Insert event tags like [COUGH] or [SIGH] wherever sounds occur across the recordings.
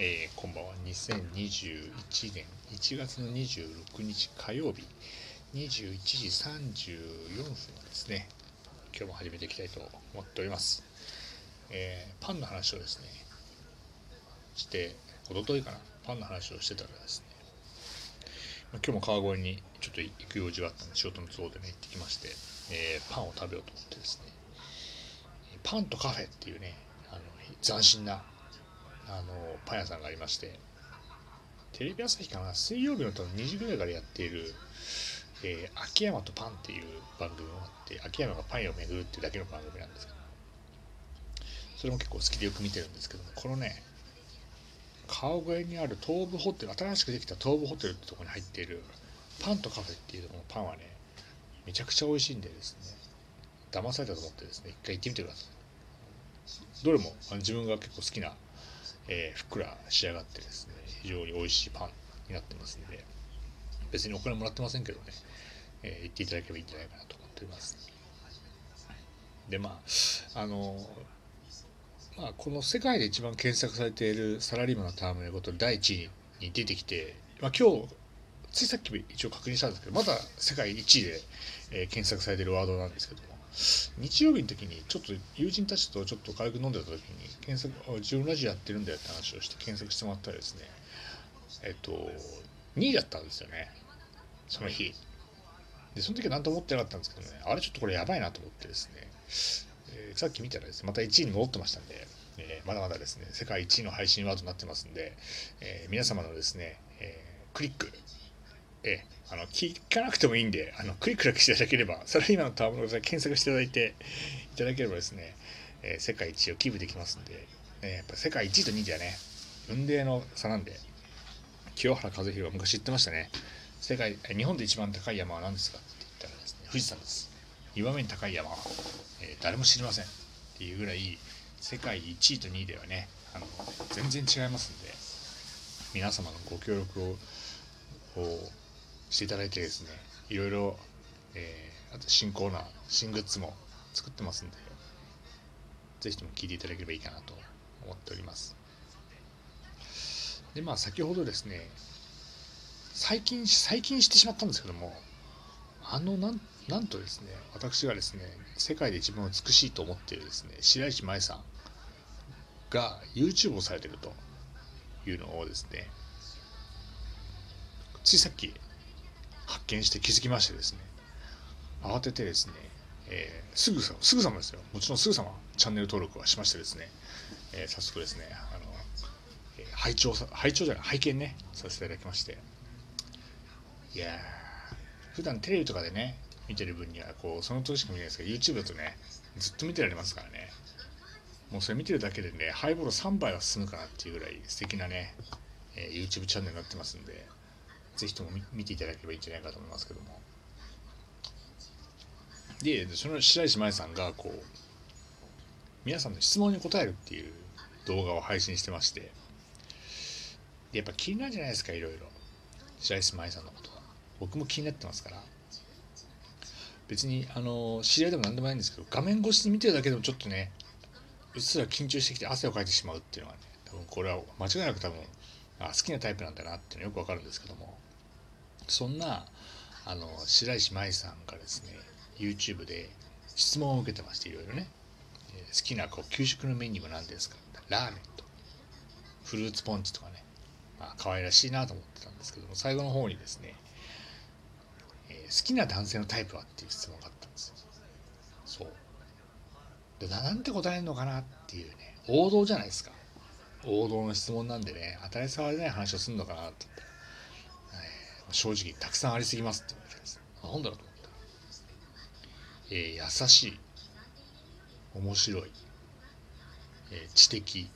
えー、こんばんは。2021年1月の26日火曜日、21時34分ですね。今日も始めていきたいと思っております。えー、パンの話をですね、して、おとといかな、パンの話をしてたらですね、今日も川越にちょっと行く用事があったので、仕事の都合でね、行ってきまして、えー、パンを食べようと思ってですね、パンとカフェっていうね、あの斬新なあのパン屋さんがありましてテレビ朝日かな水曜日の多分2時ぐらいからやっている、えー、秋山とパンっていう番組があって秋山がパンを巡るっていうだけの番組なんですけどそれも結構好きでよく見てるんですけどもこのね川越にある東武ホテル新しくできた東武ホテルってとこに入っているパンとカフェっていうとこのパンはねめちゃくちゃ美味しいんでですね騙されたと思ってですね一回行ってみてください。どれも自分が結構好きなえー、ふっくら仕上がってですね非常に美味しいパンになってますので別にお金もらってませんけどね、えー、言っていただければいいんじゃないかなと思っております。でまああのまあ、この世界で一番検索されているサラリーマンのタームのことで第1位に出てきて、まあ、今日ついさっき一応確認したんですけどまだ世界1位で、えー、検索されているワードなんですけども日曜日の時にちょっと友人たちとちょっと軽く飲んでた時に検索自分ラジオやってるんだよって話をして検索してもらったらですねえっと2位だったんですよね。その日。でその時は何と思ってなかったんですけどねあれちょっとこれやばいなと思ってですね、えー、さっき見たらですねまた1位に戻ってましたんで、えー、まだまだですね世界1位の配信ワードになってますんで、えー、皆様のですね、えクリックえあの聞かなくてもいいんであのクリックだけしていただければサラリーマンのタームロ検索していただいていただければですね、えー、世界一をキープできますんで、えやっぱ世界1位と2位ではね運命の差なんで清原和博は昔言ってましたね。世界日本で一番高い山は何ですかって言ったらですね富士山です。岩目に高い山は、えー、誰も知りません。っていうぐらい世界1位と2位ではねあの全然違いますんで皆様のご協力をしていただいてですねいろいろ、えー、あと新コーナー新グッズも作ってますんで是非とも聞いていただければいいかなと思っております。でまあ先ほどですね最近最近してしまったんですけどもあのなんなんとですね私がですね世界で一番美しいと思っているですね白石麻衣さんが YouTube をされてるというのをですねついさっき発見して気づきましてですね。慌ててですね、えー、すぐさすぐさまですよ。もちろんすぐさまチャンネル登録はしましてですね、えー、早速ですねあの、えー、拝聴拝聴じゃない拝見ねさせていただきまして。いやー普段テレビとかでね見てる分にはこうその時しか見ないですけど YouTube だとねずっと見てられますからね。もうそれ見てるだけでねハイボール3杯は進むかなっていうぐらい素敵なね、えー、YouTube チャンネルになってますんで。ぜひとも見ていただければいいんじゃないかと思いますけども。でその白石麻衣さんがこう皆さんの質問に答えるっていう動画を配信してまして。でやっぱ気になるじゃないですかいろいろ。白石麻衣さんのこと。は僕も気になってますから。別にあの知り合いでも何でもないんですけど画面越しに見てるだけでもちょっとねうっすら緊張してきて汗をかいてしまうっていうのはね多分これは間違いなく多分あ好きなタイプなんだなっていうのはよくわかるんですけども。そんなあの白石麻衣さんがですね YouTube で質問を受けてましていろいろね、え好きなこう給食のメニューは何ですか？ラーメンと。フルーツポンチとかね、まあ可愛らしいなと思ってたんですけども最後の方にですね、えー、好きな男性のタイプはっていう質問があったんですよ。そう。でなんて答えるのかなっていうね王道じゃないですか。王道の質問なんでね当たり障りない話をするのかなと思って。正直たくさんありすぎます。って言われてですなんだろうと思った、えー、優しい面白い、えー、知的、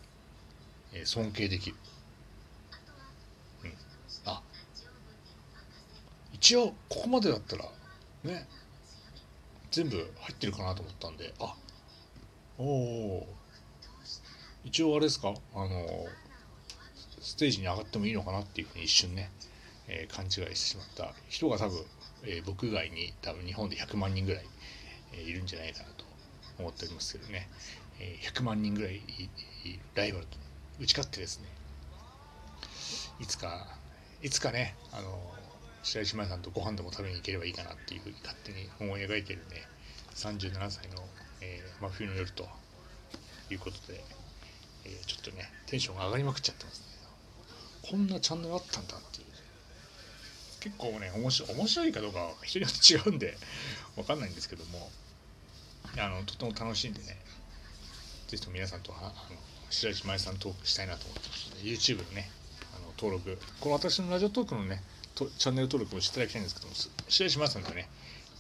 えー、尊敬できる、うん、あ一応ここまでだったらね全部入ってるかなと思ったんで。あおお一応あれですか？あのステージに上がってもいいのかなっていうふうに一瞬ね。えー、勘違いしてしまった人が多分、えー、僕以外に多分日本で100万人ぐらい、え、いるんじゃないかなと思っておりますけどね、え100万人ぐらいライバルと打ち勝ってですねいつかいつかねあの白石麻衣さんとご飯でも食べに行ければいいかなっていうふうに勝手に思い描いてるね37歳の、えー、真冬の夜ということで、えー、ちょっとねテンションが上がりまくっちゃってますね。こんなチャンネルあったんだっていう。結構ね面白面白いかどうかは人によって違うんで分かんないんですけどもあのとても楽しんでねぜひとも皆さんとあの白石麻衣さんトークしたいなと思ってますので YouTube のねあの登録この私のラジオトークのねチャンネル登録もしていただきたいんですけども白石麻衣さんのね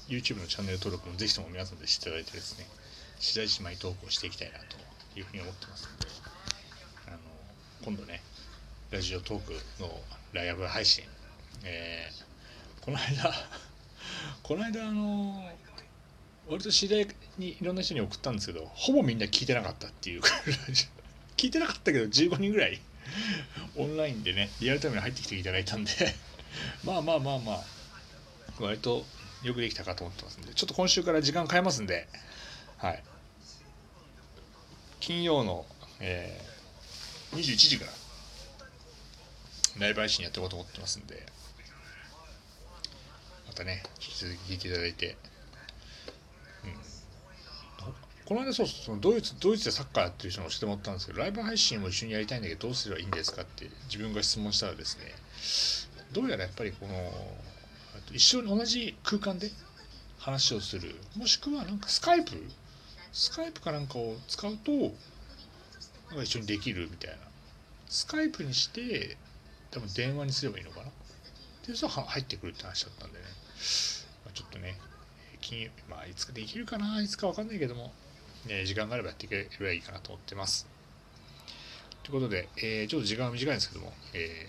YouTube のチャンネル登録もぜひとも皆さんでしていただいてですね白石麻衣トークをしていきたいなというふうに思ってますのであの今度ねラジオトークのライブ配信、えー、この間 [LAUGHS] この間あの割と知り合いにいろんな人に送ったんですけどほぼみんな聞いてなかったっていう [LAUGHS] 聞いてなかったけど15人ぐらいオンラインでねリアルタイムに入ってきていただいたんで [LAUGHS] まあまあまあまあ割とよくできたかと思ってますんでちょっと今週から時間変えますんではい。金曜の、えー、21時からライブ配信やっていこうと思ってますんでまたね引き続き聞いていただいて。この間そうそのドイツドイツでサッカーやってる人に教えてもらったんですけどライブ配信も一緒にやりたいんだけどどうすればいいんですかって自分が質問したらですねどうやらやっぱりこの一緒に同じ空間で話をするもしくはなんかスカイプスカイプかなんかを使うとなんか一緒にできるみたいな。スカイプにして多分電話にすればいいのかな。でそれ入ってくるって話だったんでね、ちょっとね金まあいつかできるかないつかわかんないけどもえ時間があればやっていければいいかなと思ってます。ということで、えー、ちょっと時間は短いんですけども、え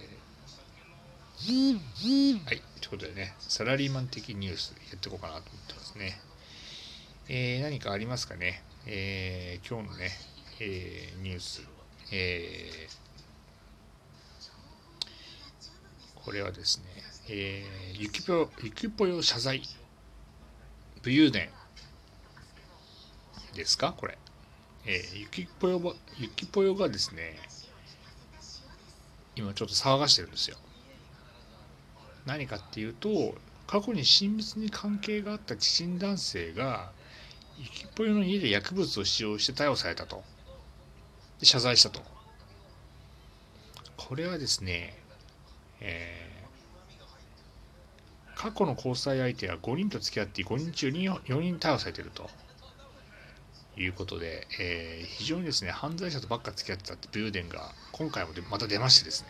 ー、はい、ということでね、サラリーマン的ニュースやっていこうかなと思ってますね。えー、何かありますかね、えー、今日のね、えー、ニュース、えー、これはですね、えー、ゆきぽよ、ゆきぽよ謝罪、武勇伝、ですか？これ。えー、ゆきぽよ、ゆきぽよがですね、今ちょっと騒がしてるんですよ。何かっていうと、過去に親密に関係があった知人男性が、ゆきぽよの家で薬物を使用して逮捕されたと。で謝罪したと。これはですね、えー、過去の交際相手は5人と付き合って5人中4人逮捕されていると。いうことで、えー、非常にですね、犯罪者とばっか付き合ってたってブーデンが今回もまた出ましてですね、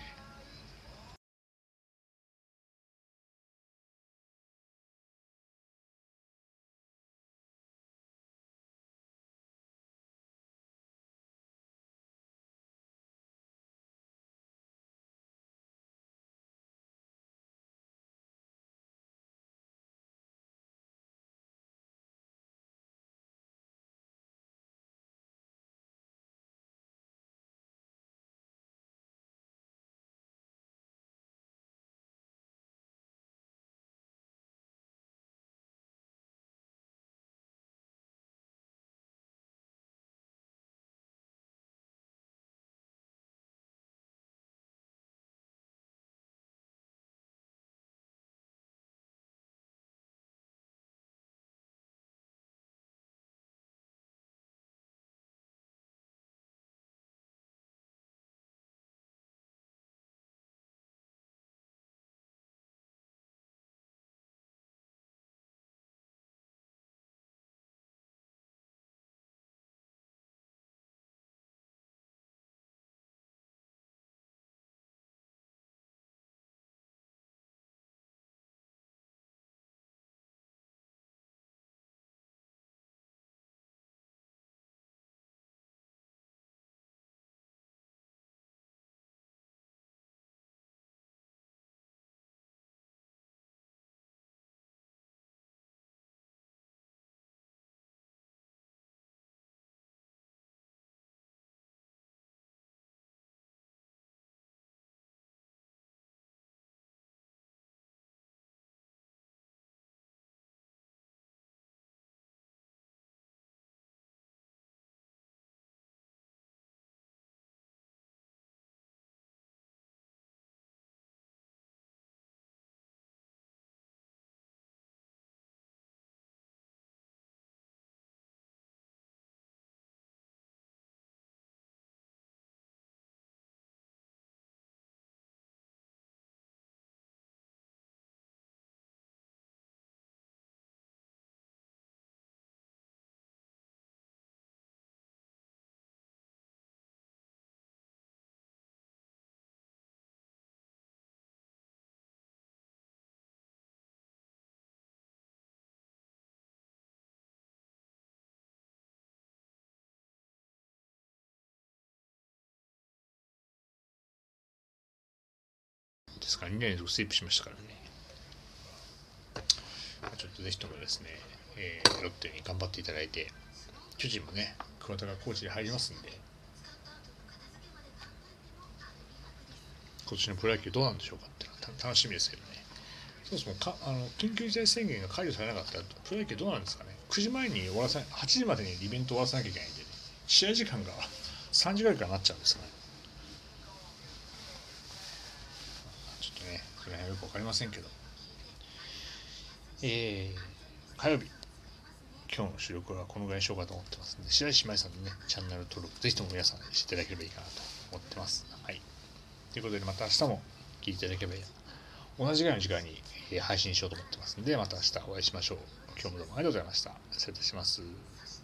ですか？ら2年連続スイープしましたからね。ちょっとぜひともですね、えー、ロッテに頑張っていただいて巨人もね桑田がコーチで入りますんで今年のプロ野球どうなんでしょうかってのは楽しみですけどね。そもそもかあの緊急事態宣言が解除されなかったらプロ野球どうなんですかね？9時前に終わらせ8時までにイベント終わらせなきゃいけないんで、ね、試合時間が3時ぐらいからなっちゃうんですかねちょっとねそれはよく分かりませんけど。えー、火曜日。今日の収録はこのぐらいにしようかと思ってますので白石麻衣さんのねチャンネル登録ぜひとも皆さんにしていただければいいかなと思ってます。はい。ということでまた明日も聞いていただければいい同じぐらいの時間に配信しようと思ってますのでまた明日お会いしましょう。今日もどうもありがとうございました。失礼いたします。